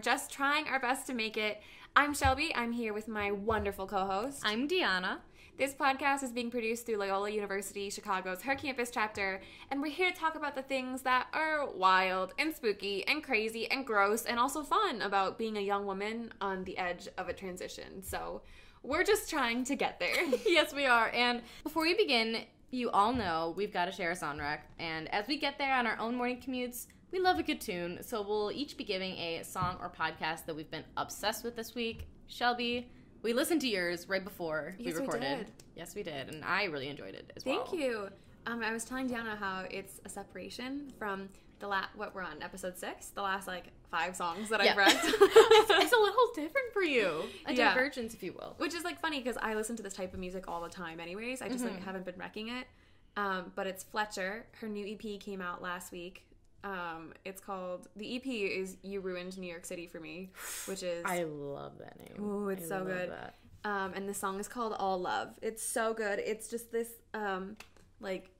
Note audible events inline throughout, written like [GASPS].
just trying our best to make it. I'm Shelby. I'm here with my wonderful co host. I'm Deanna. This podcast is being produced through Loyola University Chicago's Her Campus chapter, and we're here to talk about the things that are wild and spooky and crazy and gross and also fun about being a young woman on the edge of a transition. So we're just trying to get there. [LAUGHS] yes, we are. And before we begin, you all know we've got to share a song rec. And as we get there on our own morning commutes, we love a good tune. So we'll each be giving a song or podcast that we've been obsessed with this week. Shelby, we listened to yours right before Yes, we we recorded. did. Yes, we did. And I really enjoyed it as Thank well. you. Um, I was telling Diana how it's a separation from the la- what we're on episode six, the last like five songs that Yeah. I've read. [LAUGHS] it's a [LAUGHS] little different for you. A Yeah. divergence, if you will. Which is like funny because I listen to this type of music all the time, anyways. I just Mm-hmm. like haven't been wrecking it. Um, but it's Fletcher. Her new EP came out last week. Um, it's called the EP is "You Ruined New York City for Me," which is I love that name. Ooh, it's I so good. um, and the song is called "All Love." It's so good. It's just this um, like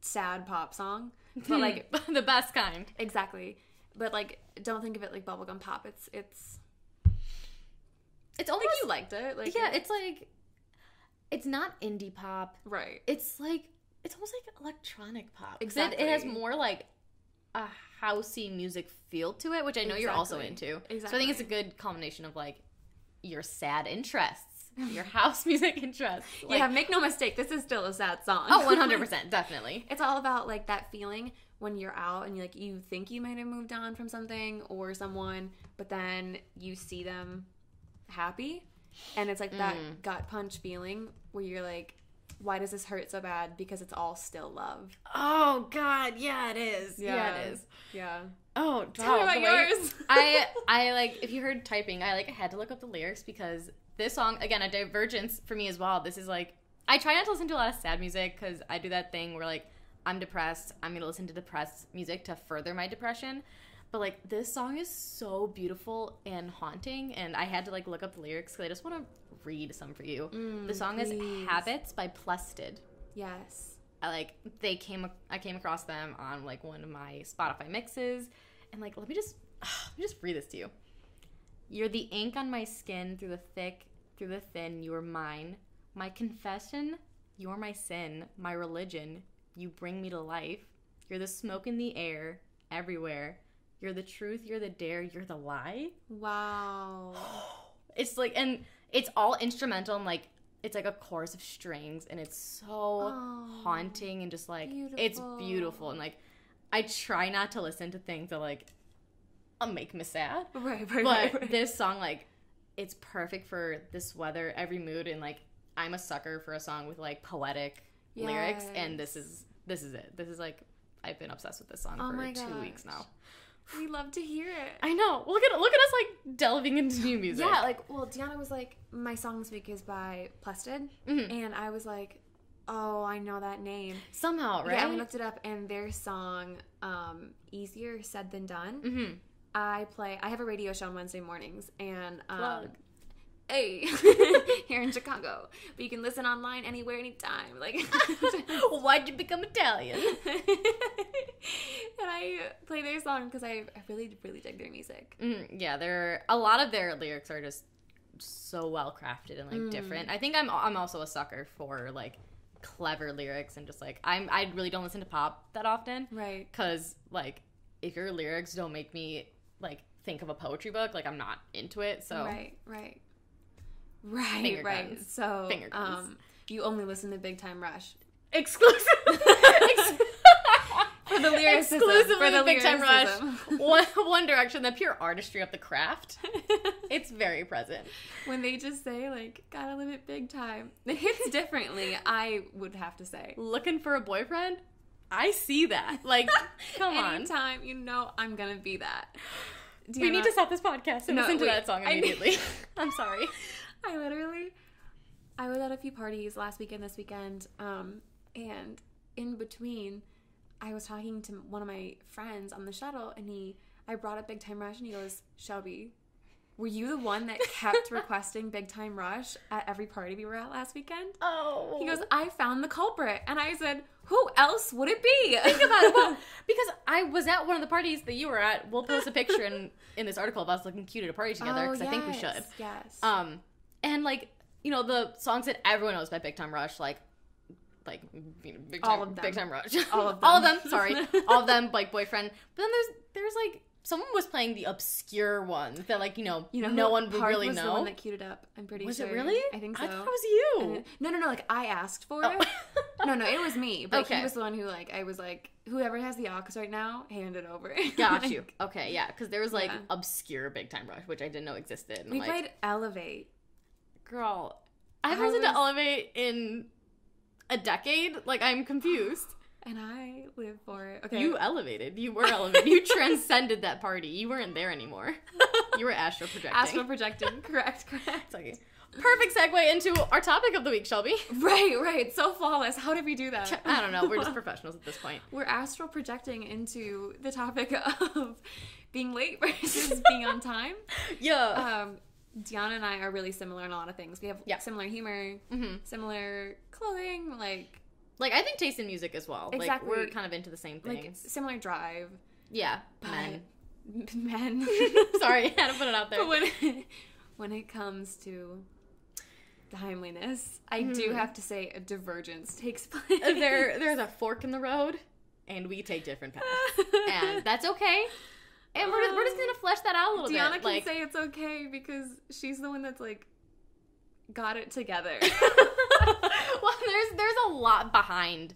sad pop song, [LAUGHS] but like [LAUGHS] the best kind. exactly. But like, don't think of it like bubblegum pop. It's it's It's almost think you liked it. Like yeah. It's like it's not indie pop. right. It's like it's almost like electronic pop. 'Cause It, Exactly. it has more like a housey music feel to it, which I know you're also Exactly. into. So I think it's a good combination of like your sad interests, your [LAUGHS] house music interests. Like, yeah, make no mistake. This is still a sad song. oh, [LAUGHS] 100 percent, definitely. It's all about like that feeling when you're out and you like you think you might have moved on from something or someone, but then you see them happy, and it's like that Mm. gut punch feeling where you're like, why does this hurt so bad? Because it's all still love. Oh God, yeah, it is. Yeah. it is. Yeah. Oh, Tell me about yours. [LAUGHS] I I like if you heard typing, I like I had to look up the lyrics because this song again a divergence for me as well. This is like I try not to listen to a lot of sad music because I do that thing where like I'm depressed, I'm gonna listen to depressed music to further my depression. But like this song is so beautiful and haunting, and I had to like look up the lyrics because I just want to read some for you. the mm, song please. is "Habits" by Plested. yes. I like they came I came across them on like one of my Spotify mixes and like let me just [SIGHS] let me just read this to you. You're the ink on my skin through the thick, through the thin, you are mine. My confession, you're my sin, my religion, you bring me to life. You're the smoke in the air, everywhere. You're the truth, you're the dare, you're the lie. Wow. [GASPS] It's like and it's all instrumental and like it's like a chorus of strings and it's so Oh, haunting and just like it's beautiful. beautiful and like I try not to listen to things that like uh, make me sad. Right, right, But right, right. this song like it's perfect for this weather, every mood and like I'm a sucker for a song with like poetic lyrics and this is this is it. This is like I've been obsessed with this song Oh for my 2 weeks now. We love to hear it. I know. Look at look at us like delving into new music. Yeah, like well, Deanna was like, my song this week is by Plested, Mhm. and I was like, oh, I know that name. Somehow, right? Yeah, I looked it up, and their song, um, "Easier Said Than Done." mm-hmm. I play. I have a radio show on Wednesday mornings, and um, Plug. Hey, [LAUGHS] here in Chicago, but you can listen online anywhere, anytime. Like, [LAUGHS] Why'd you become Italian? [LAUGHS] and I play their song because I, I really, really dig their music. Mm, yeah, they're a lot of their lyrics are just so well crafted and like Mm. different. I think I'm I'm also a sucker for like clever lyrics and just like I'm I really don't listen to pop that often Right. because like if your lyrics don't make me like think of a poetry book, like I'm not into it. So Right, right. Right, Finger right. guns. So, Finger guns. um, you only listen to Big Time Rush exclusive [LAUGHS] for the lyricism. exclusively for the Big Time Rush. One One Direction, the pure artistry of the craft. [LAUGHS] It's very present. when they just say like, "Gotta live it big time," [LAUGHS] it hits differently. I would have to say. Looking for a boyfriend? I see that. Like, come on. Anytime you know I'm gonna be that. We need to stop this podcast and No, listen to wait, that song I need- immediately. I'm sorry. I literally, I was at a few parties last weekend, this weekend, um, and in between, I was talking to one of my friends on the shuttle, and he, I brought up Big Time Rush, and he goes, Shelby, were you the one that kept [LAUGHS] requesting Big Time Rush at every party we were at last weekend? Oh. He goes, I found the culprit. And I said, Who else would it be? [LAUGHS] Think about it. Well, [LAUGHS] because I was at one of the parties that you were at. We'll post a picture in, in this article of us looking cute at a party together Oh, because I think we should. Yes. Um, and like you know the songs that everyone knows by Big Time Rush, like like you know, Big Time, All of them. Big Time Rush, All of [LAUGHS] all of them. them. Sorry, [LAUGHS] all of them. Like Boyfriend. But then there's there's like someone was playing the obscure ones that like you know you know, no one would really was The one that queued it up. I'm pretty was sure. it really? I think so. I thought it was you. No, no, no. Like I asked for Oh. it. no, no, it was me. But Okay. he was the one who like I was like, whoever has the aux right now, hand it over. [LAUGHS] Got you. Okay, yeah, because there was like Yeah. obscure Big Time Rush, which I didn't know existed. And, we like, played Elevate. Girl, I haven't I listened to Elevate in a decade. Like I'm confused. [GASPS] And I live for it. Okay. You elevated. You were elevated. you transcended that party. You weren't there anymore. You were astral projecting. astral projecting. [LAUGHS] correct, correct. It's okay. Perfect segue into our topic of the week, Shelby. [LAUGHS] Right, right. So flawless. How did we do that? I don't know. We're just [LAUGHS] professionals at this point. We're astral projecting into the topic of being late versus being on time. Yeah. Um, Deanna and I are really similar in a lot of things. We have Yeah. similar humor, hmm similar clothing, like Like I think taste in music as well. Exactly. Like we're kind of into the same like things. similar drive. yeah. But Men. [LAUGHS] men. [LAUGHS] Sorry, I had to put it out there. But when [LAUGHS] when it comes to timeliness, I do Mhm. have to say a divergence takes place. there, there's a fork in the road, and we take different paths, and that's okay. And we're just, we're just gonna flesh that out a little Deanna bit. can like, say it's okay because she's the one that's like got it together. [LAUGHS] [LAUGHS] well, there's there's a lot behind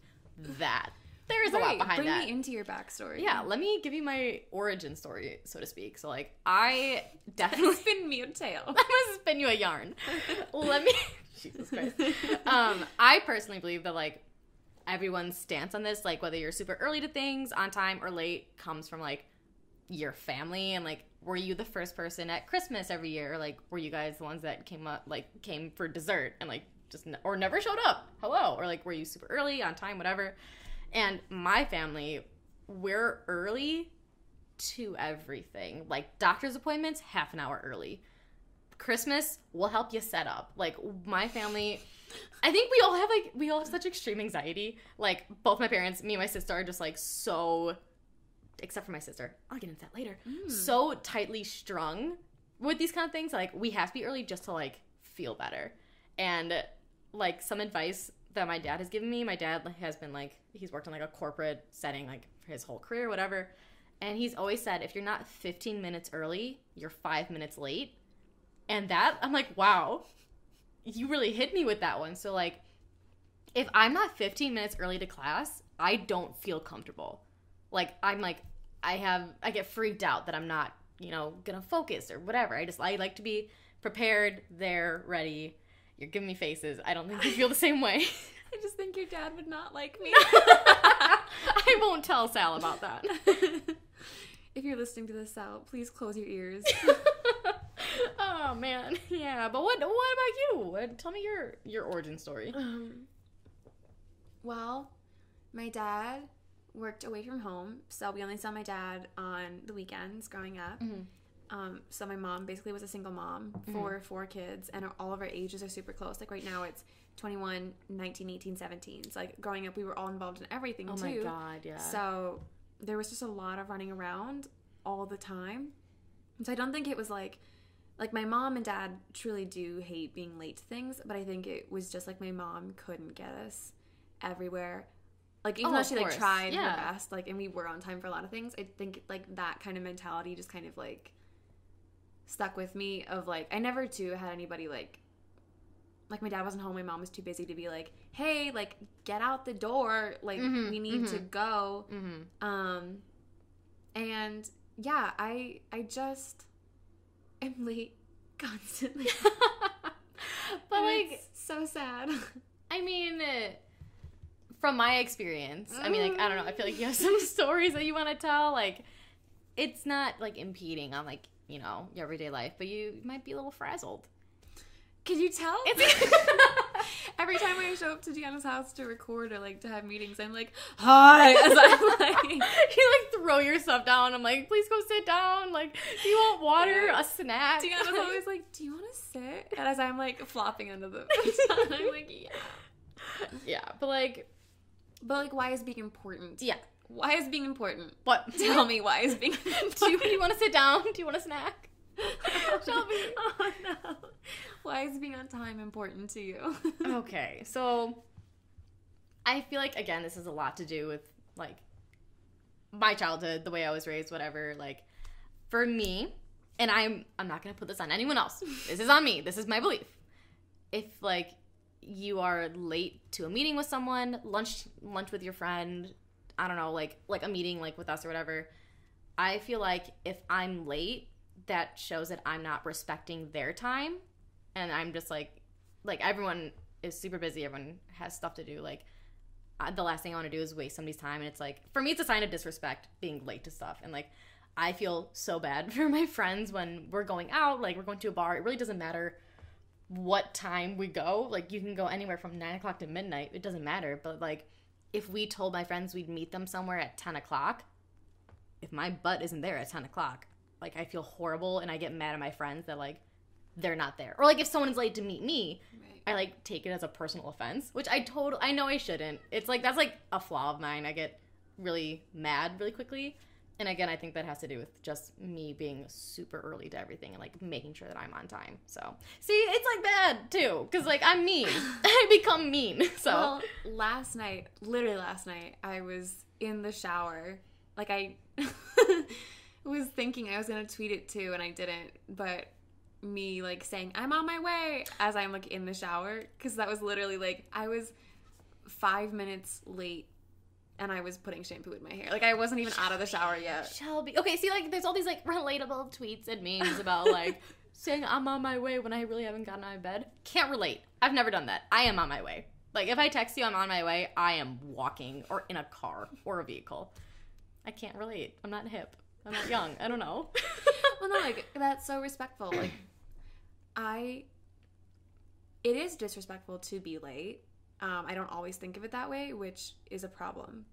that. There is a lot Right, behind Bring that. me into your backstory. yeah, let me give you my origin story, so to speak. So, like, I [LAUGHS] definitely spin me a tale. I'm gonna spin you a yarn. Let me. Jesus Christ. Um, I personally believe that like everyone's stance on this, like whether you're super early to things, on time or late, comes from like your family and like were you the first person at Christmas every year? Like were you guys the ones that came up like came for dessert and like just n- or never showed up? Hello, or like were you super early on time, whatever? And my family, we're early to everything. Like doctor's appointments, half an hour early. Christmas will help you set up. Like my family, I think we all have like we all have such extreme anxiety. Like both my parents, me and my sister are just like so except for my sister. I'll get into that later. Mm. So tightly strung with these kind of things. Like we have to be early just to like feel better. And like some advice that my dad has given me, my dad has been like he's worked in like a corporate setting like for his whole career, whatever. And he's always said if you're not 15 minutes early, you're 5 minutes late. And that I'm like, wow. You really hit me with that one. So like if I'm not 15 minutes early to class, I don't feel comfortable. Like I'm like I have I get freaked out that I'm not, you know, to focus or whatever. I just I like to be prepared, there, ready. You're giving me faces. I don't think you feel the same way. [LAUGHS] I just think your dad would not like me. [LAUGHS] I won't tell Sal about that. [LAUGHS] if you're listening to this, Sal, please close your ears. oh man, yeah. But what what about you? Tell me your your origin story. Um, well, my dad worked away from home, so we only saw my dad on the weekends growing up. Mhm. Um, so my mom basically was a single mom for four kids, and all of our ages are super close. Like right now, it's 21, 19, 18, 17. So like growing up, we were all involved in everything Oh too. my god, yeah. So there was just a lot of running around all the time. And so I don't think it was like like my mom and dad truly do hate being late to things, but I think it was just like my mom couldn't get us everywhere. Like even Oh, though she like course. tried Yeah. her best, like and we were on time for a lot of things, I think like that kind of mentality just kind of like stuck with me of like I never too had anybody like like my dad wasn't home, my mom was too busy to be like, "Hey, like get out the door, like Mhm, we need to mhm. go." mm-hmm. Um and yeah, I I just am late [LAUGHS] constantly. [LAUGHS] but And like so sad. [LAUGHS] I mean, uh, from my experience, I mean, like, I don't know. I feel like you have some mm. [LAUGHS] stories that you want to tell. Like, it's not like impeding on like you know your everyday life, but you might be a little frazzled. Can you tell? [LAUGHS] [LAUGHS] Every time I show up to Deanna's house to record or like to have meetings, I'm like, hi. As I'm like, you like throw your stuff down. I'm like, please go sit down. Like, do you want water, a snack? Deanna's always like, do you want to sit? And as I'm like flopping under the I'm like, yeah. yeah, but like, But like, why is being important? yeah. Why is being important? What? [LAUGHS] Tell me why is being [LAUGHS] do you, you want to sit down? Do you want a snack? [LAUGHS] Shelby. Oh no. Why is being on time important to you? okay, so I feel like again, this has a lot to do with like my childhood, the way I was raised, whatever. Like for me, and I'm I'm not gonna put this on anyone else. This is on me. This is my belief. If like you are late to a meeting with someone, lunch lunch with your friend, I don't know, like like a meeting like with us or whatever. I feel like if I'm late, that shows that I'm not respecting their time. And I'm just like like everyone is super busy, everyone has stuff to do. Like the last thing I want to do is waste somebody's time. And it's like for me it's a sign of disrespect being late to stuff. And like I feel so bad [LAUGHS] for my friends when we're going out like we're going to a bar. It really doesn't matter what time we go like you can go anywhere from 9 o'clock to midnight it doesn't matter but like if we told my friends we'd meet them somewhere at 10 o'clock if my butt isn't there at 10 o'clock like I feel horrible and I get mad at my friends that like they're not there or like if someone's late to meet me I like take it as a personal offense, which I total I know I shouldn't. It's like that's like a flaw of mine. I get really mad really quickly. And again, I think that has to do with just me being super early to everything and like making sure that I'm on time. So, see, it's like bad too cuz like I'm mean. [LAUGHS] [LAUGHS] I become mean. [LAUGHS] So, Well, last night, literally last night, I was in the shower. Like I was thinking I was gonna tweet it too, and I didn't. But me like saying I'm on my way as I'm like in the shower because that was literally like I was five minutes late. And I was putting shampoo in my hair. Like I wasn't even out of the shower yet. Shelby. Okay, see like there's all these like relatable tweets and memes about [LAUGHS] like saying I'm on my way when I really haven't gotten out of bed. Can't relate. I've never done that. I am on my way. Like if I text you I'm on my way, I am walking or in a car or a vehicle. I can't relate. I'm not hip. I'm not young. I don't know. [LAUGHS] well, no, like that's so respectful. Like, I, it is disrespectful to be late. Um, I don't always think of it that way, which is a problem.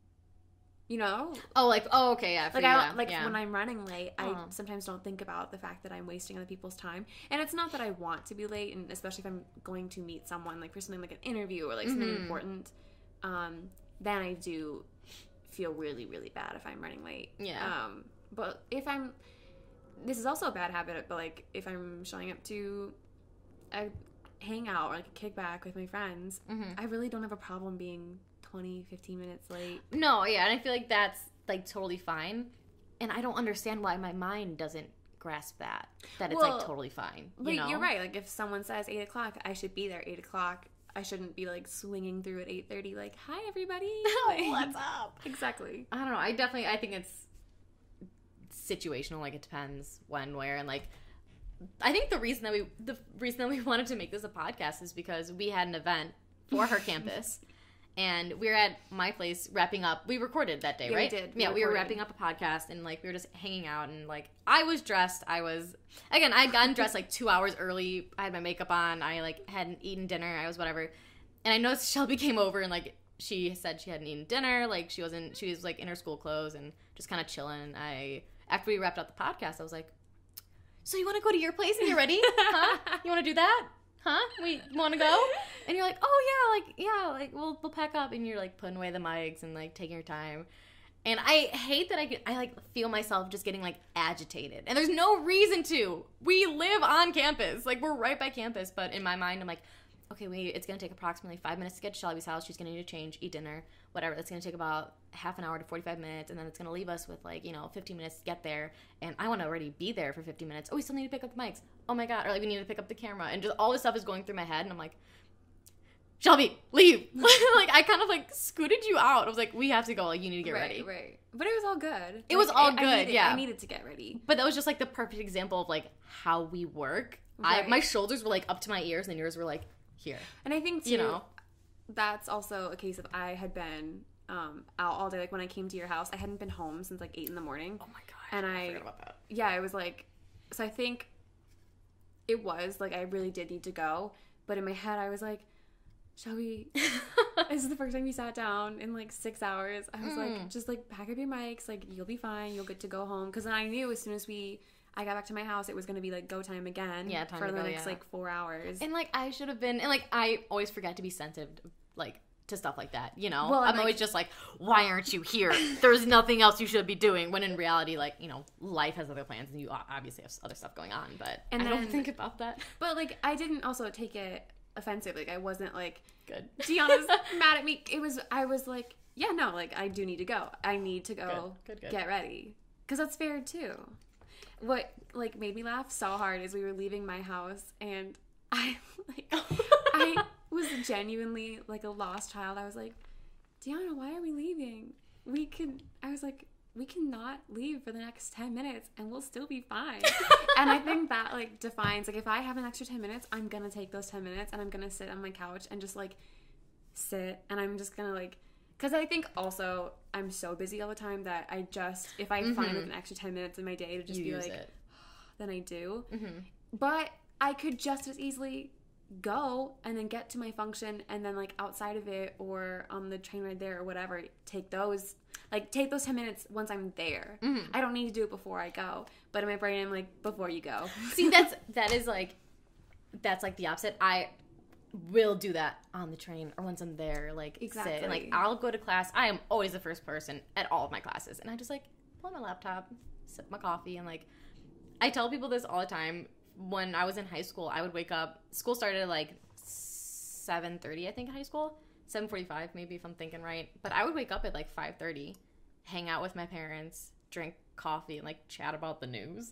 You know, oh, like oh, okay, yeah. like you, I yeah, like yeah. when I'm running late, I Aw. sometimes don't think about the fact that I'm wasting other people's time. And it's not that I want to be late, and especially if I'm going to meet someone like for something like an interview or like something Mhm. important, um, then I do feel really really bad if I'm running late. Yeah. Um, but if I'm, this is also a bad habit. But like if I'm showing up to a hangout or like a kickback with my friends, Mhm. I really don't have a problem being 20, 15 minutes late. No, yeah, and I feel like that's like totally fine. And I don't understand why my mind doesn't grasp that. That it's Well, like totally fine. You know? you're right. Like if someone says eight o'clock, I should be there eight o'clock. I shouldn't be like swinging through at eight thirty. Like, hi everybody. [LAUGHS] Like- What's up? Exactly. I don't know. I definitely I think it's situational. Like it depends when, where, and like I think the reason that we the reason that we [LAUGHS] wanted to make this a podcast is because we had an event for her [LAUGHS] campus. And we were at my place wrapping up. We recorded that day, Yeah, we right? did. We yeah, we were wrapping up a podcast, and like we were just hanging out, and like I was dressed. I was again. I had gotten dressed like two hours early. I had my makeup on. I like hadn't eaten dinner. I was whatever, and I noticed [LAUGHS] Shelby came over and like she said she hadn't eaten dinner. Like she wasn't. She was like in her school clothes and just kind of chilling. I after we wrapped up the podcast, I was like, "So you want to go to your place and you're ready? [LAUGHS] huh? You want to do that? Huh? We want to go?" And you're like, "Oh yeah, like yeah, like we'll we'll pack up." And you're like putting away the mics and like taking your time. And I hate that I get, I like feel myself just getting like agitated. And there's no reason to. We live on campus. Like we're right by campus, but in my mind I'm like, okay, wait, it's going to take approximately 5 minutes to get to Shelby's house. She's going to need to change, eat dinner, whatever. That's going to take about half an hour to 45 minutes and then it's going to leave us with like, you know, 15 minutes to get there. And I want to already be there for 50 minutes. Oh, we still need to pick up the mics. Oh my god, or like we need to pick up the camera. And just all this stuff is going through my head and I'm like, Shelby, leave. [LAUGHS] like I kind of like scooted you out. I was like, we have to go. Like you need to get right, ready. right. But it was all good. It was all I- I good, needed- yeah. I needed to get ready. But that was just like the perfect example of like how we work. I Right. my shoulders were like up to my ears and yours were like here. And I think too, You know. that's also a case of I had been um, out all day. Like when I came to your house, I hadn't been home since like eight in the morning. Oh my god. And I- forgot about that. yeah, it was like, so I think it was like I really did need to go, but in my head I was like, shall we? [LAUGHS] this is the first time we sat down in like six hours. I was like, Mm. just like pack up your mics. Like you'll be fine. You'll get to go home. Because I knew as soon as we, I got back to my house, it was gonna be like go time again. Yeah, time for the go, next yeah. like four hours. And like I should have been, and like I always forget to be sensitive, like to stuff like that. You know, Well, I'm always just like, why aren't you here? [LAUGHS] There's nothing else you should be doing. When in reality, like you know, life has other plans, and you obviously have other stuff going on. But And I don't think about that. but like I didn't also take it offensive. Like I wasn't like Good. Deanna's [LAUGHS] mad at me. It was I was like, yeah, no, like I do need to go. I need to go Good, good, good. get ready because that's fair too. What like made me laugh so hard is we were leaving my house and I [LAUGHS] like I was genuinely like a lost child. I was like, Deanna, why are we leaving? We can. I was like, we cannot leave for the next ten minutes and we'll still be fine. [LAUGHS] and I think that like defines like if I have an extra ten minutes, I'm gonna take those ten minutes and I'm gonna sit on my couch and just like sit and I'm just gonna like because I think also I'm so busy all the time that I just if I find like an extra ten minutes in my day to just you be like it. then I do. Mhm. But I could just as easily go and then get to my function and then like outside of it or on the train ride there or whatever, take those like take those 10 minutes once I'm there. Mm-hmm. I don't need to do it before I go. But in my brain I'm like before you go. See, [LAUGHS] that's that is like that's like the opposite. I will do that on the train or once I'm there, like sit and like I'll go to class. I am always the first person at all of my classes, and I just like pull my laptop, sip my coffee, and like I tell people this all the time. When I was in high school, I would wake up. School started at like seven thirty, I think, in high school. Seven forty-five, maybe if I'm thinking right. But I would wake up at like five thirty, hang out with my parents, drink coffee, and like chat about the news.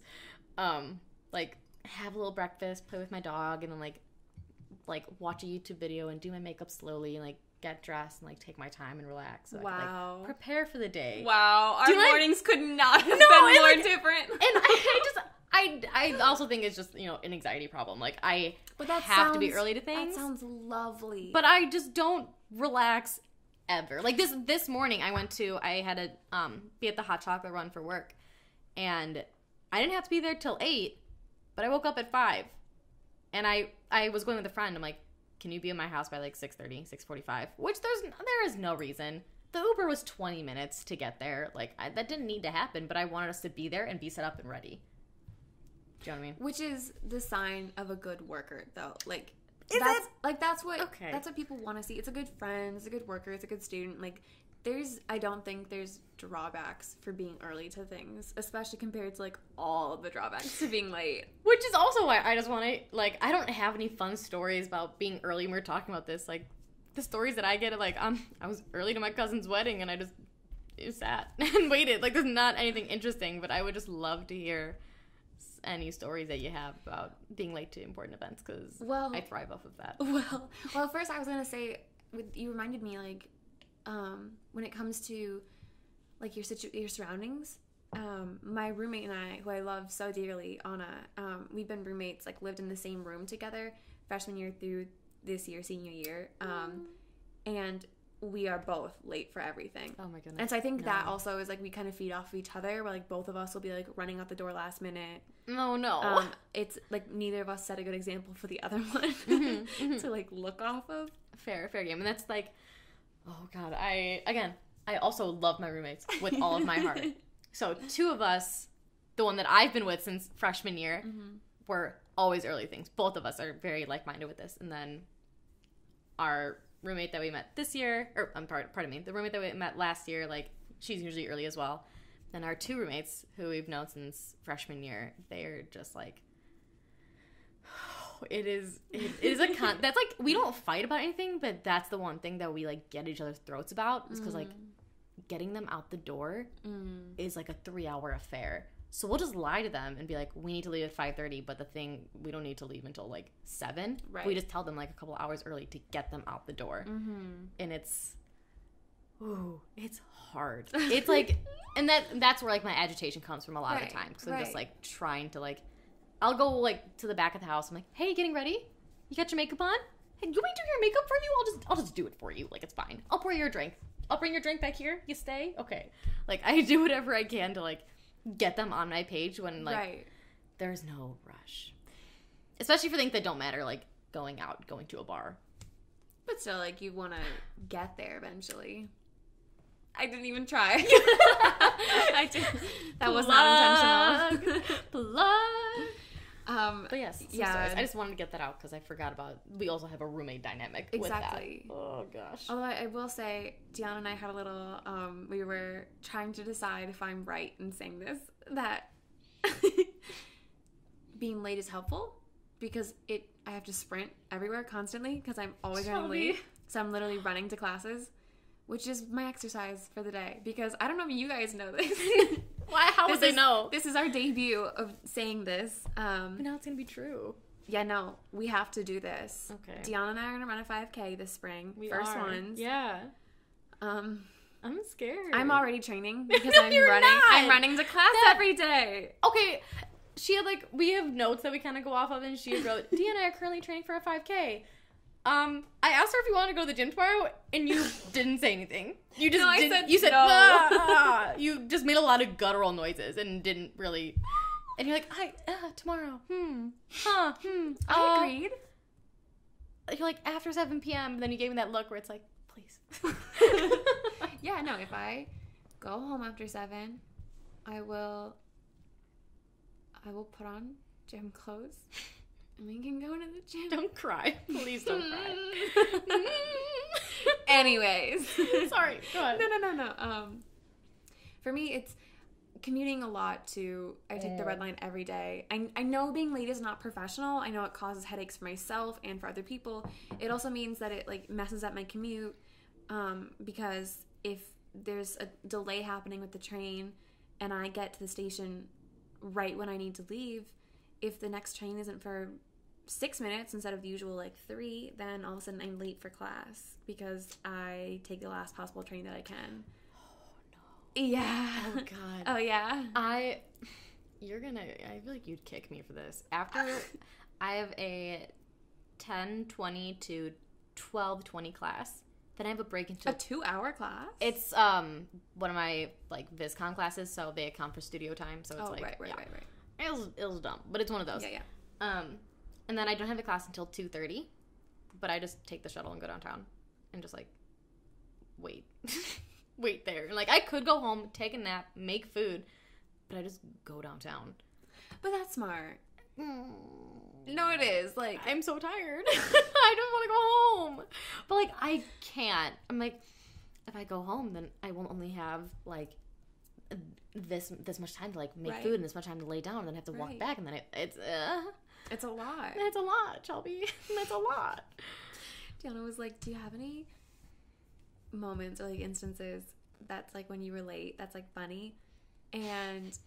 Um, like have a little breakfast, play with my dog, and then like like watch a YouTube video and do my makeup slowly and like get dressed and like take my time and relax. So I Wow. could, like, prepare for the day. Wow, our Do I- mornings could not have No, been more like- different. And I, I [LAUGHS] just I I also think it's just you know an anxiety problem. Like I But that have to be early to things. That sounds lovely. but I just don't relax ever. Like this this morning, I went to I had to um be at the hot chocolate run for work, and I didn't have to be there till eight, but I woke up at five, and I I was going with a friend. I'm like, can you be in my house by like 6.30, 6.45? Which there's there is no reason. The Uber was 20 minutes to get there. Like I, that didn't need to happen, but I wanted us to be there and be set up and ready. Do you know what I mean? Which is the sign of a good worker, though. Like Is that's it? like that's what Okay. that's what people want to see. It's a good friend, it's a good worker, it's a good student. Like there's I don't think there's drawbacks for being early to things, especially compared to like all the drawbacks to being late. [LAUGHS] Which is also why I just want to like I don't have any fun stories about being early. when We are talking about this like the stories that I get are like um I was early to my cousin's wedding and I just sat [LAUGHS] and waited. Like there's not anything interesting, but I would just love to hear any stories that you have about being late to important events because Well- I thrive off of that. [LAUGHS] Well, well, first I was gonna say, with, you reminded me like, um, when it comes to like your situ- your surroundings. Um, my roommate and I, who I love so dearly, Anna, um, we've been roommates, like lived in the same room together freshman year through this year, senior year, um, and we are both late for everything. Oh my goodness. And so I think that also is like we kind of feed off of each other, where like both of us will be like running out the door last minute. No, no. Um, it's like neither of us set a good example for the other [LAUGHS] one Mm-hmm, to like look off of. fair, fair game. And that's like, oh god, I again, I also love my roommates with all of my heart. [LAUGHS] So two of us, the one that I've been with since freshman year, mm-hmm. were always early things. Both of us are very like minded with this. And then our roommate that we met this year, or I'm part pardon me, the roommate that we met last year, like she's usually early as well. Then our two roommates who we've known since freshman year, they're just like it is it is a con [LAUGHS] that's like we don't fight about anything but that's the one thing that we like get each other's throats about is because like mm. getting them out the door mm. is like a three hour affair. So we'll just lie to them and be like we need to leave at 5.30 but the thing we don't need to leave until like 7 Right. we just tell them like a couple hours early to get them out the door. Mm-hmm. And it's ooh it's hard. [LAUGHS] It's like and that that's where like my agitation comes from a lot of the time because i'm just like trying to like i'll go like to the back of the house. I'm like hey getting ready? You got your makeup on? Hey you want me to do your makeup for you? I'll just i'll just do it for you. Like it's fine. I'll pour your drink. I'll bring your drink back here. You stay? Okay. Like i do whatever i can to like get them on my page when like right. there's no rush. Especially for things that don't matter like going out going to a bar. But still, like you want to get there eventually. I didn't even try. [LAUGHS] [LAUGHS] I did. That was not intentional. Um, But yes, Yeah. I just wanted to get that out because I forgot about. We also have a roommate dynamic. Exactly. With that. Oh gosh. although I, I will say, Deanna and I had a little. Um, we were trying to decide if I'm right in saying this that [LAUGHS] being late is helpful because it. I have to sprint everywhere constantly because I'm always running Shelby. late. So I'm literally running to classes, which is my exercise for the day. Because I don't know if you guys know this. [LAUGHS] Why? How This would they is- know? This is our debut of saying this. Um, But now it's gonna be true. yeah, no, we have to do this. Okay. Deanna and I are gonna run a 5K this spring. We First are. ones. Yeah. Um, I'm scared. I'm already training [LAUGHS] because No, I'm you're running. not. I'm running to class That- every day. okay. She had like we have notes that we kind of go off of, and she wrote, "Dee and I are currently training for a 5K." Um, I asked her if you wanted to go to the gym tomorrow, and you [LAUGHS] didn't say anything. You just No, didn't, said you said no. "Ah, [LAUGHS] ah." you just made a lot of guttural noises and didn't really. And you're like, I uh, tomorrow. Hmm. Huh. Hmm. I uh," agreed. You're like after 7 p.m. Then you gave me that look where it's like, please. [LAUGHS] yeah, no. If I go home after seven, I will. I will put on gym clothes, we can go to the gym. don't cry, please don't cry. [LAUGHS] [LAUGHS] Anyways, [LAUGHS] Sorry. Go ahead. no, no, no, no. Um, for me, it's commuting a lot to. I take the red line every day. I, I know being late is not professional. I know it causes headaches for myself and for other people. It also means that it like messes up my commute. Um, because if there's a delay happening with the train, and I get to the station right when I need to leave, if the next train isn't for six minutes instead of the usual like three, then all of a sudden I'm late for class because I take the last possible train that I can. Oh no. Yeah. Oh God. [LAUGHS] Oh yeah. I, you're gonna. I feel like you'd kick me for this. After [LAUGHS] I have a 10, 20 to 12, 20 class, then I have a break into. A two-hour class. it's um one of my like VisCon classes, so they account for studio time. So it's oh like right, right, yeah. right, right. It was it was dumb, but it's one of those. Yeah, yeah. Um, and then I don't have the class until two thirty, but I just take the shuttle and go downtown, and just like wait, [LAUGHS] wait there. Like I could go home, take a nap, make food, but I just go downtown. But that's smart. No, it is. Like I'm so tired. [LAUGHS] [LAUGHS] I don't want to go home, but like I can't. I'm like, if I go home, then I will only have like this this much time to like make Right. food and this much time to lay down, and then I have to walk back, and then it, it's uh, it's a lot. [LAUGHS] that's a lot, Shelby. [LAUGHS] that's a lot. Diana was like, "Do you have any moments or like instances that's like when you were late that's like funny?" And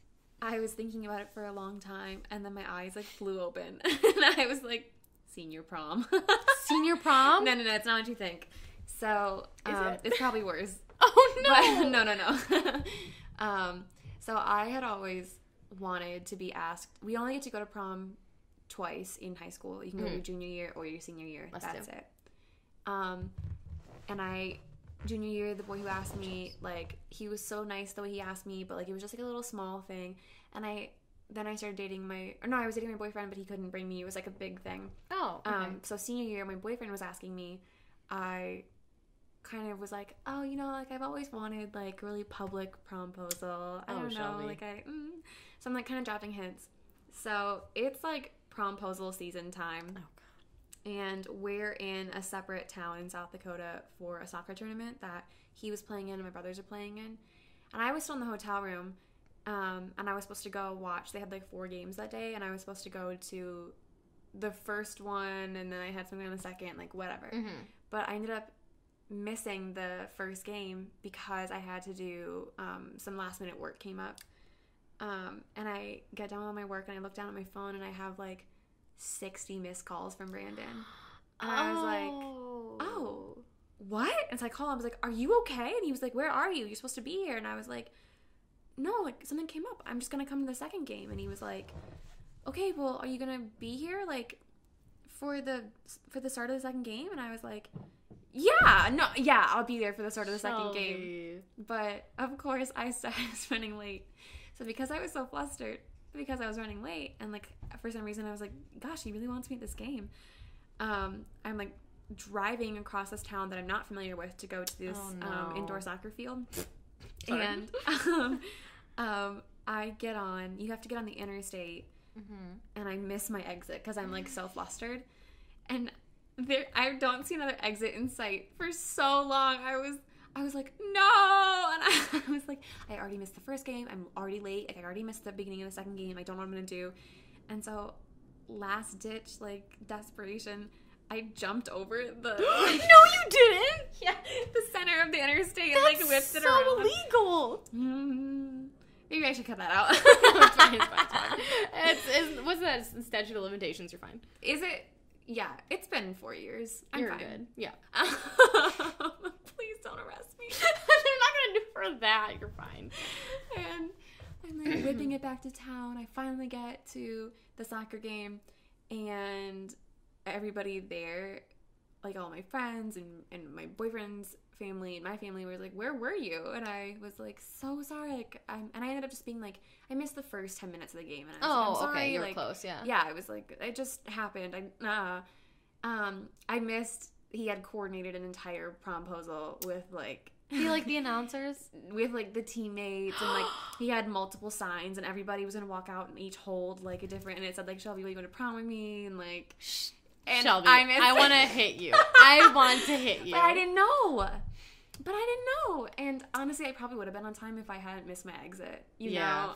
I was thinking about it for a long time, and then my eyes like flew open, [LAUGHS] and I was like, "Senior prom." Senior prom? no, no, no, it's not what you think. So um, it? it's probably worse. Oh no! But no, no, no. um, so I had always wanted to be asked. We only get to go to prom twice in high school. You can go your junior year or your senior year. Us That's too. it. Um, and I junior year, the boy who asked me, like, he was so nice the way he asked me, but like it was just like a little small thing. And I then I started dating my or no, I was dating my boyfriend, but he couldn't bring me. It was like a big thing. Oh, okay. Um, so senior year, my boyfriend was asking me. I kind of was like, oh, you know, like I've always wanted like really public promposal. I Oh, don't know, Shelby. like I. Mm. So I'm like kind of dropping hints. So it's like promposal season time, oh god. and we're in a separate town in South Dakota for a soccer tournament that he was playing in and my brothers are playing in, and I was still in the hotel room. Um, and I was supposed to go watch. They had like four games that day, and I was supposed to go to the first one, and then I had something on the second, like whatever. Mm-hmm. But I ended up missing the first game because I had to do um, some last minute work came up. Um, and I get done with my work, and I look down at my phone, and I have like sixty missed calls from Brandon. [GASPS] And I was like, oh, what? And so I called him. I was like, are you okay? And he was like, where are you? You're supposed to be here. And I was like, no, like something came up. I'm just gonna come to the second game. And he was like, okay, well, are you gonna be here like for the for the start of the second game? And I was like, yeah, no, yeah, I'll be there for the start of the second game. But of course, I started [LAUGHS] running late. So because I was so flustered, because I was running late, and like for some reason I was like, "Gosh, he really wants me at this game." Um, I'm like driving across this town that I'm not familiar with to go to this Oh, um, indoor soccer field. [LAUGHS] And [LAUGHS] um, um, I get on. You have to get on the interstate, Mm-hmm. and I miss my exit because I'm like so [SIGHS] flustered, and there I don't see another exit in sight for so long. I was. I was like, no, [LAUGHS] and I, was like, I already missed the first game. I'm already late. Like, I already missed the beginning of the second game. I don't know what I'm gonna do, and so, last ditch like desperation, I jumped over the [GASPS] no, you didn't. [LAUGHS] yeah the center of the interstate and like whipped it so around. illegal. Mm. Maybe I should cut that out. [LAUGHS] it's fine. It's fine. It's fine. It's, it's, what's that? It's statute of limitations. You're fine. Is it? Yeah, it's been four years. I'm You're fine. good. Yeah. Don't arrest me. [LAUGHS] They're not gonna do for that. You're fine. and I'm like [CLEARS THROAT] whipping it back to town. I finally get to the soccer game, and everybody there, like all my friends and, and my boyfriend's family and my family was like, "Where were you?" And I was like, "So sorry." Like, I'm, and I ended up just being like, "I missed the first ten minutes of the game." And I was like, Oh, "I'm sorry." okay. You were like, close. Yeah. yeah, I was like, it just happened. I uh, um, I missed. He had coordinated an entire promposal with like he like the [LAUGHS] announcers. with like the teammates and like [GASPS] he had multiple signs and everybody was gonna walk out and each hold like a different and it said like Shelby, will you go to prom with me and like and Shelby, I [LAUGHS] I want to hit you. I want to hit you. but I didn't know. But I didn't know. And honestly, I probably would have been on time if I hadn't missed my exit. You Yeah. know?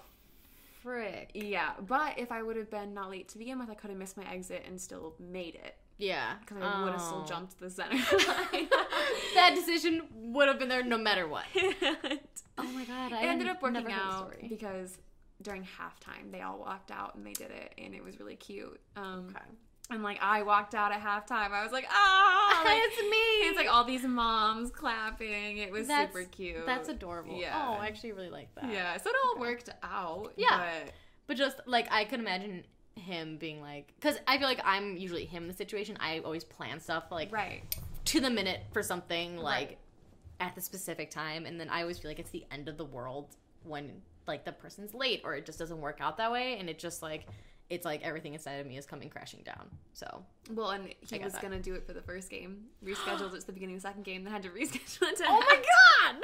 Frick. Yeah. But if I would have been not late to begin with, I could have missed my exit and still made it. Yeah. Because I would have still Oh. jumped the center [LAUGHS] line. [LAUGHS] that decision would have been there no matter what. [LAUGHS] Oh my god! it ended up working never heard the out because during halftime they all walked out and they did it and it was really cute. Um, Okay. And like I walked out at halftime, I was like, ah, like, it's me. it's like all these moms clapping. It was That's- super cute. That's adorable. Yeah. Oh, I actually really like that. yeah. So it all worked out. Yeah. but- But just like I could imagine him being like, because I feel like I'm usually him in the situation. I always plan stuff like right. to the minute for something like Right. at the specific time, and then I always feel like it's the end of the world when like the person's late or it just doesn't work out that way, and it just like it's like everything inside of me is coming crashing down. So Well, and he was that. gonna do it for the first game. [GASPS] Rescheduled it to the beginning of the second game. Then had to [LAUGHS] reschedule it to. Oh my god!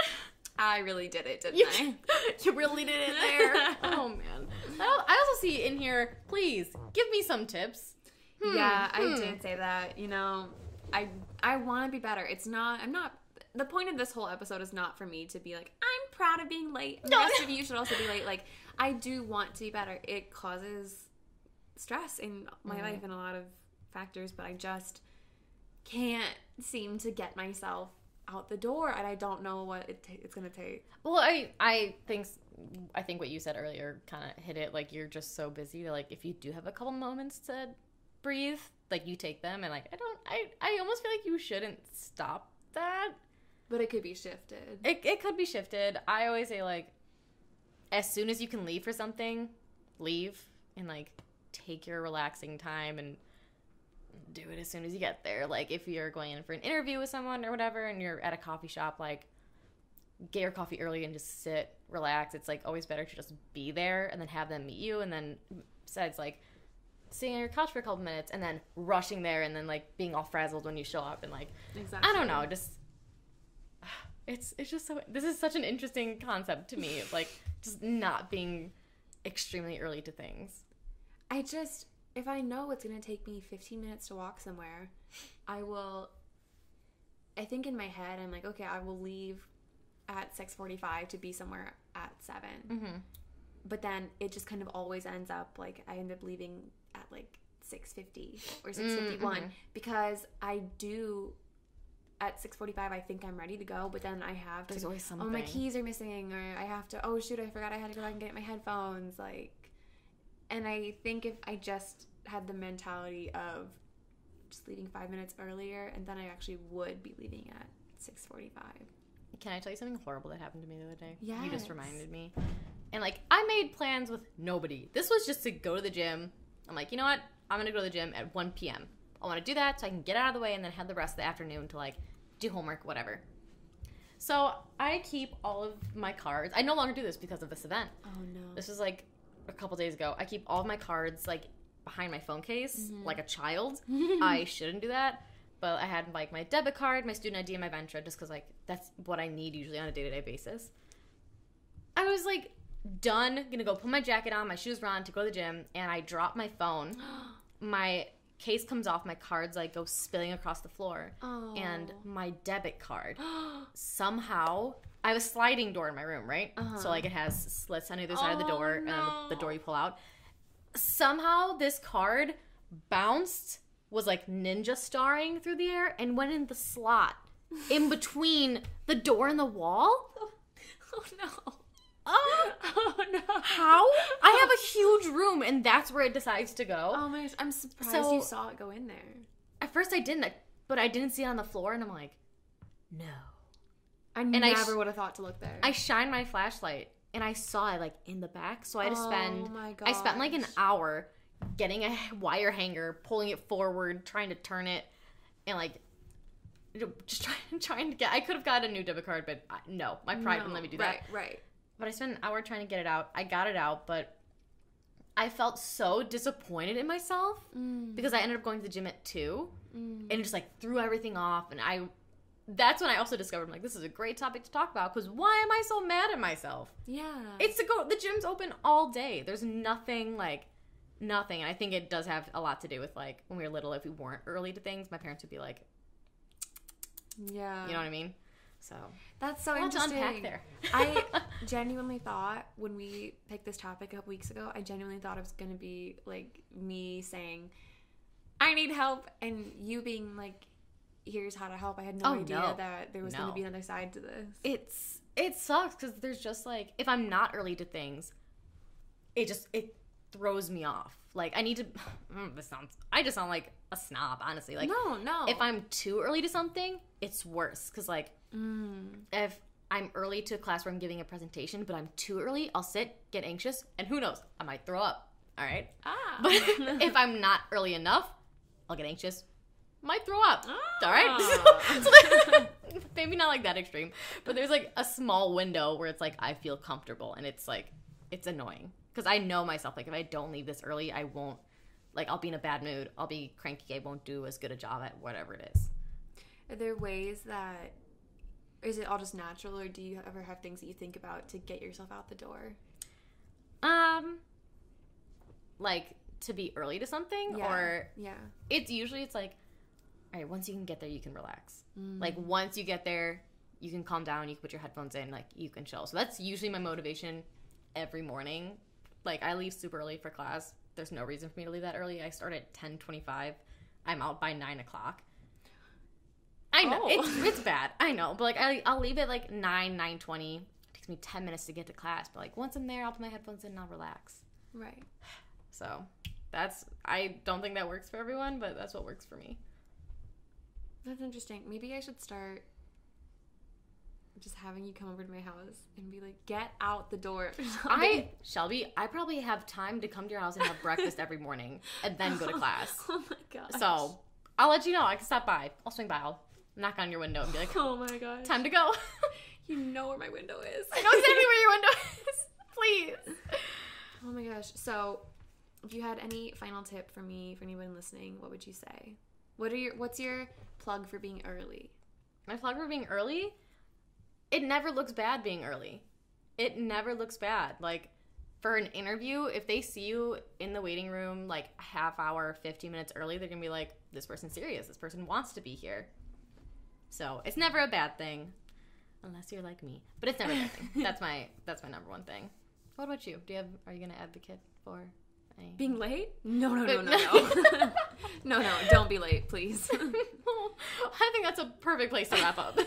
I really did it, didn't You, I? [LAUGHS] you really did it there. [LAUGHS] oh man. I also see in here, please give me some tips. Hmm, Yeah, I hmm. did say that. You know, I I want to be better. It's not. I'm not. The point of this whole episode is not for me to be like I'm proud of being late. The No. rest of you should also be late. Like I do want to be better. It causes stress in my Mhm. life and a lot of factors, but I just can't seem to get myself out the door, and I don't know what it ta- it's gonna take. Well, I I think I think what you said earlier kind of hit it. Like you're just so busy that like if you do have a couple moments to breathe, like you take them, and like I don't. I I almost feel like you shouldn't stop that. But it could be shifted. It it could be shifted. I always say like, as soon as you can leave for something, leave and like take your relaxing time and do it as soon as you get there. Like if you're going in for an interview with someone or whatever, and you're at a coffee shop, like get your coffee early and just sit, relax. It's like always better to just be there and then have them meet you, and then besides like sitting on your couch for a couple minutes and then rushing there and then like being all frazzled when you show up and like exactly. I don't know, just [SIGHS] it's it's just so this is such an interesting concept to me like just not being extremely early to things. I just, if I know it's going to take me 15 minutes to walk somewhere, I will. I think in my head, I'm like, okay, I will leave at 6:45 to be somewhere at seven. Mm-hmm. But then it just kind of always ends up like I end up leaving at like 6:50 or 6:51 mhm. because I do. At 6:45, I think I'm ready to go, but then I have to There's always something. oh my keys are missing or i have to oh shoot i forgot i had to go back and get my headphones like and i think if i just had the mentality of just leaving five minutes earlier and then i actually would be leaving at 6.45 Can I tell you something horrible that happened to me the other day? Yeah, you just reminded me. And like I made plans with nobody. This was just to go to the gym. I'm like, you know what? I'm gonna go to the gym at 1 p.m. I want to do that so I can get out of the way and then have the rest of the afternoon to like do homework, whatever. So I keep all of my cards. I no longer do this because of this event. oh no This was like a couple days ago. I keep all of my cards like behind my phone case, Mhm. like a child. [LAUGHS] I shouldn't do that. but I had like my debit card, my student ID, and my Ventra just because like that's what I need usually on a day to day basis. I was like done, gonna go put my jacket on, my shoes were on to go to the gym, and I drop my phone. [GASPS] my case comes off, my cards like go spilling across the floor, Oh. and my debit card [GASPS] somehow. I have a sliding door in my room, right? Uh-huh. So like it has slits on either side of the Oh, door, and then the door you pull out. Somehow this card bounced, was like ninja starring through the air, and went in the slot in [LAUGHS] between the door and the wall. [LAUGHS] oh no. Oh, Oh no. how? I have a [LAUGHS] huge room, and that's where it decides to go. Oh my gosh, I'm surprised So- you saw it go in there. At first, I didn't, but I didn't see it on the floor, and I'm like, no. I I never sh- would have thought to look there. I shined my flashlight, and I saw it like in the back, so I had to spend. Oh my I spent like an hour getting a [LAUGHS] wire hanger, pulling it forward, trying to turn it, and like just [LAUGHS] trying trying to get. I could have got a new debit card, but I, no, my pride wouldn't let me do that. Right, right. But I spent an hour trying to get it out. I got it out, but I felt so disappointed in myself Mm, because I ended up going to the gym at two, mm. and it just like threw everything off. And I, that's when I also discovered I'm like this is a great topic to talk about because why am I so mad at myself? Yeah. It's to go. The gym's open all day. There's nothing like nothing. And I think it does have a lot to do with like when we were little. If we weren't early to things, my parents would be like, yeah. you know what I mean. So That's so interesting. unpack there. I [LAUGHS] genuinely thought when we picked this topic a couple weeks ago, I genuinely thought it was going to be like me saying, I need help, and you being like, here's how to help. I had no Oh, idea no. that there was going to be another side to this. it's it sucks because there's just like if I'm not early to things, it just it throws me off. Like I need to. [SIGHS] Mm, this sounds. I just sound like a snob, honestly. Like no, no. if I'm too early to something, it's worse because like Mm. if I'm early to a class where I'm giving a presentation, but I'm too early, I'll sit, get anxious, and who knows, I might throw up. All right. Ah. [LAUGHS] But if I'm not early enough, I'll get anxious, might throw up. All right. Ah. [LAUGHS] so [LAUGHS] maybe not like that extreme, but there's like a small window where it's like I feel comfortable, and it's like it's annoying because I know myself. Like if I don't leave this early, I won't. Like I'll be in a bad mood. I'll be cranky. I won't do as good a job at whatever it is. Are there ways that is it all just natural, or do you ever have things that you think about to get yourself out the door? Um, like to be early to something, Yeah. or Yeah. it's usually it's like, all right, once you can get there, you can relax. Mm. Like once you get there, you can calm down. You can put your headphones in, like you can chill. So that's usually my motivation every morning. Like I leave super early for class. There's no reason for me to leave that early. I start at ten twenty five. I'm out by nine o'clock. I know Oh. it's it's bad. I know, but like I I'll leave at like nine nine twenty. It takes me ten minutes to get to class, but like once I'm there, I'll put my headphones in and I'll relax. Right. So that's I don't think that works for everyone, but that's what works for me. That's interesting. Maybe I should start just having you come over to my house and be like, "Get out the door." [LAUGHS] I Shelby, I probably have time to come to your house and have breakfast every morning and then go to [LAUGHS] oh class. Oh my gosh. So I'll let you know. I can stop by. I'll swing by. I'll knock on your window and be like, Oh my gosh. "Time to go." [LAUGHS] You know where my window is. I know exactly where your window is. Please. Oh my gosh. So, if you had any final tip for me, for anyone listening, what would you say? What are your What's your plug for being early? My plug for being early. It never looks bad being early. It never looks bad. Like for an interview, if they see you in the waiting room like a half hour, 15 minutes early, they're going to be like, this person's serious. This person wants to be here. So it's never a bad thing. Unless you're like me. But it's never a bad thing. [LAUGHS] That's my that's my number one thing. What about you? Do you have are you gonna advocate for a Being late? No, no, no, no, no. [LAUGHS] no, no. Don't be late, please. [LAUGHS] [LAUGHS] I think that's a perfect place to wrap up.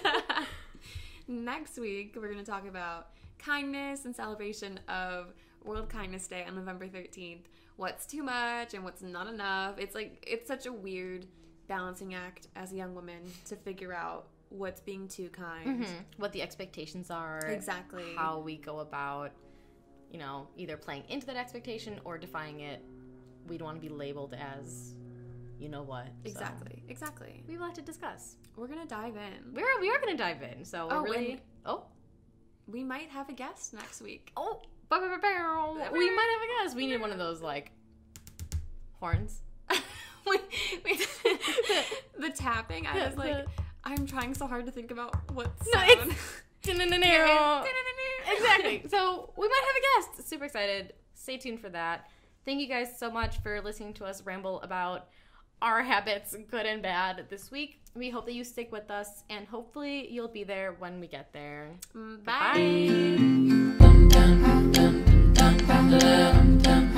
Next week, we're going to talk about kindness and celebration of World Kindness Day on November 13th. What's too much and what's not enough. It's like, it's such a weird balancing act as a young woman to figure out what's being too kind. Mhm. What the expectations are. Exactly. How we go about, you know, either playing into that expectation or defying it. We don't want to be labeled as, you know what. So, Exactly. Exactly. we have a lot to discuss. We're to dive in. We're, we are to dive in. So we're Oh, really. and- Oh. We might have a guest next week. Oh. We might have a guess. We need one of those, like, horns. [LAUGHS] we, we, [LAUGHS] the tapping, I was [LAUGHS] like, I'm trying so hard to think about what No, sound. it's exactly. So we might have a guest. Super excited. Stay tuned for that. Thank you guys so much for listening to us ramble about our habits, good and bad, this week. We hope that you stick with us, and hopefully you'll be there when we get there. Bye. Bye.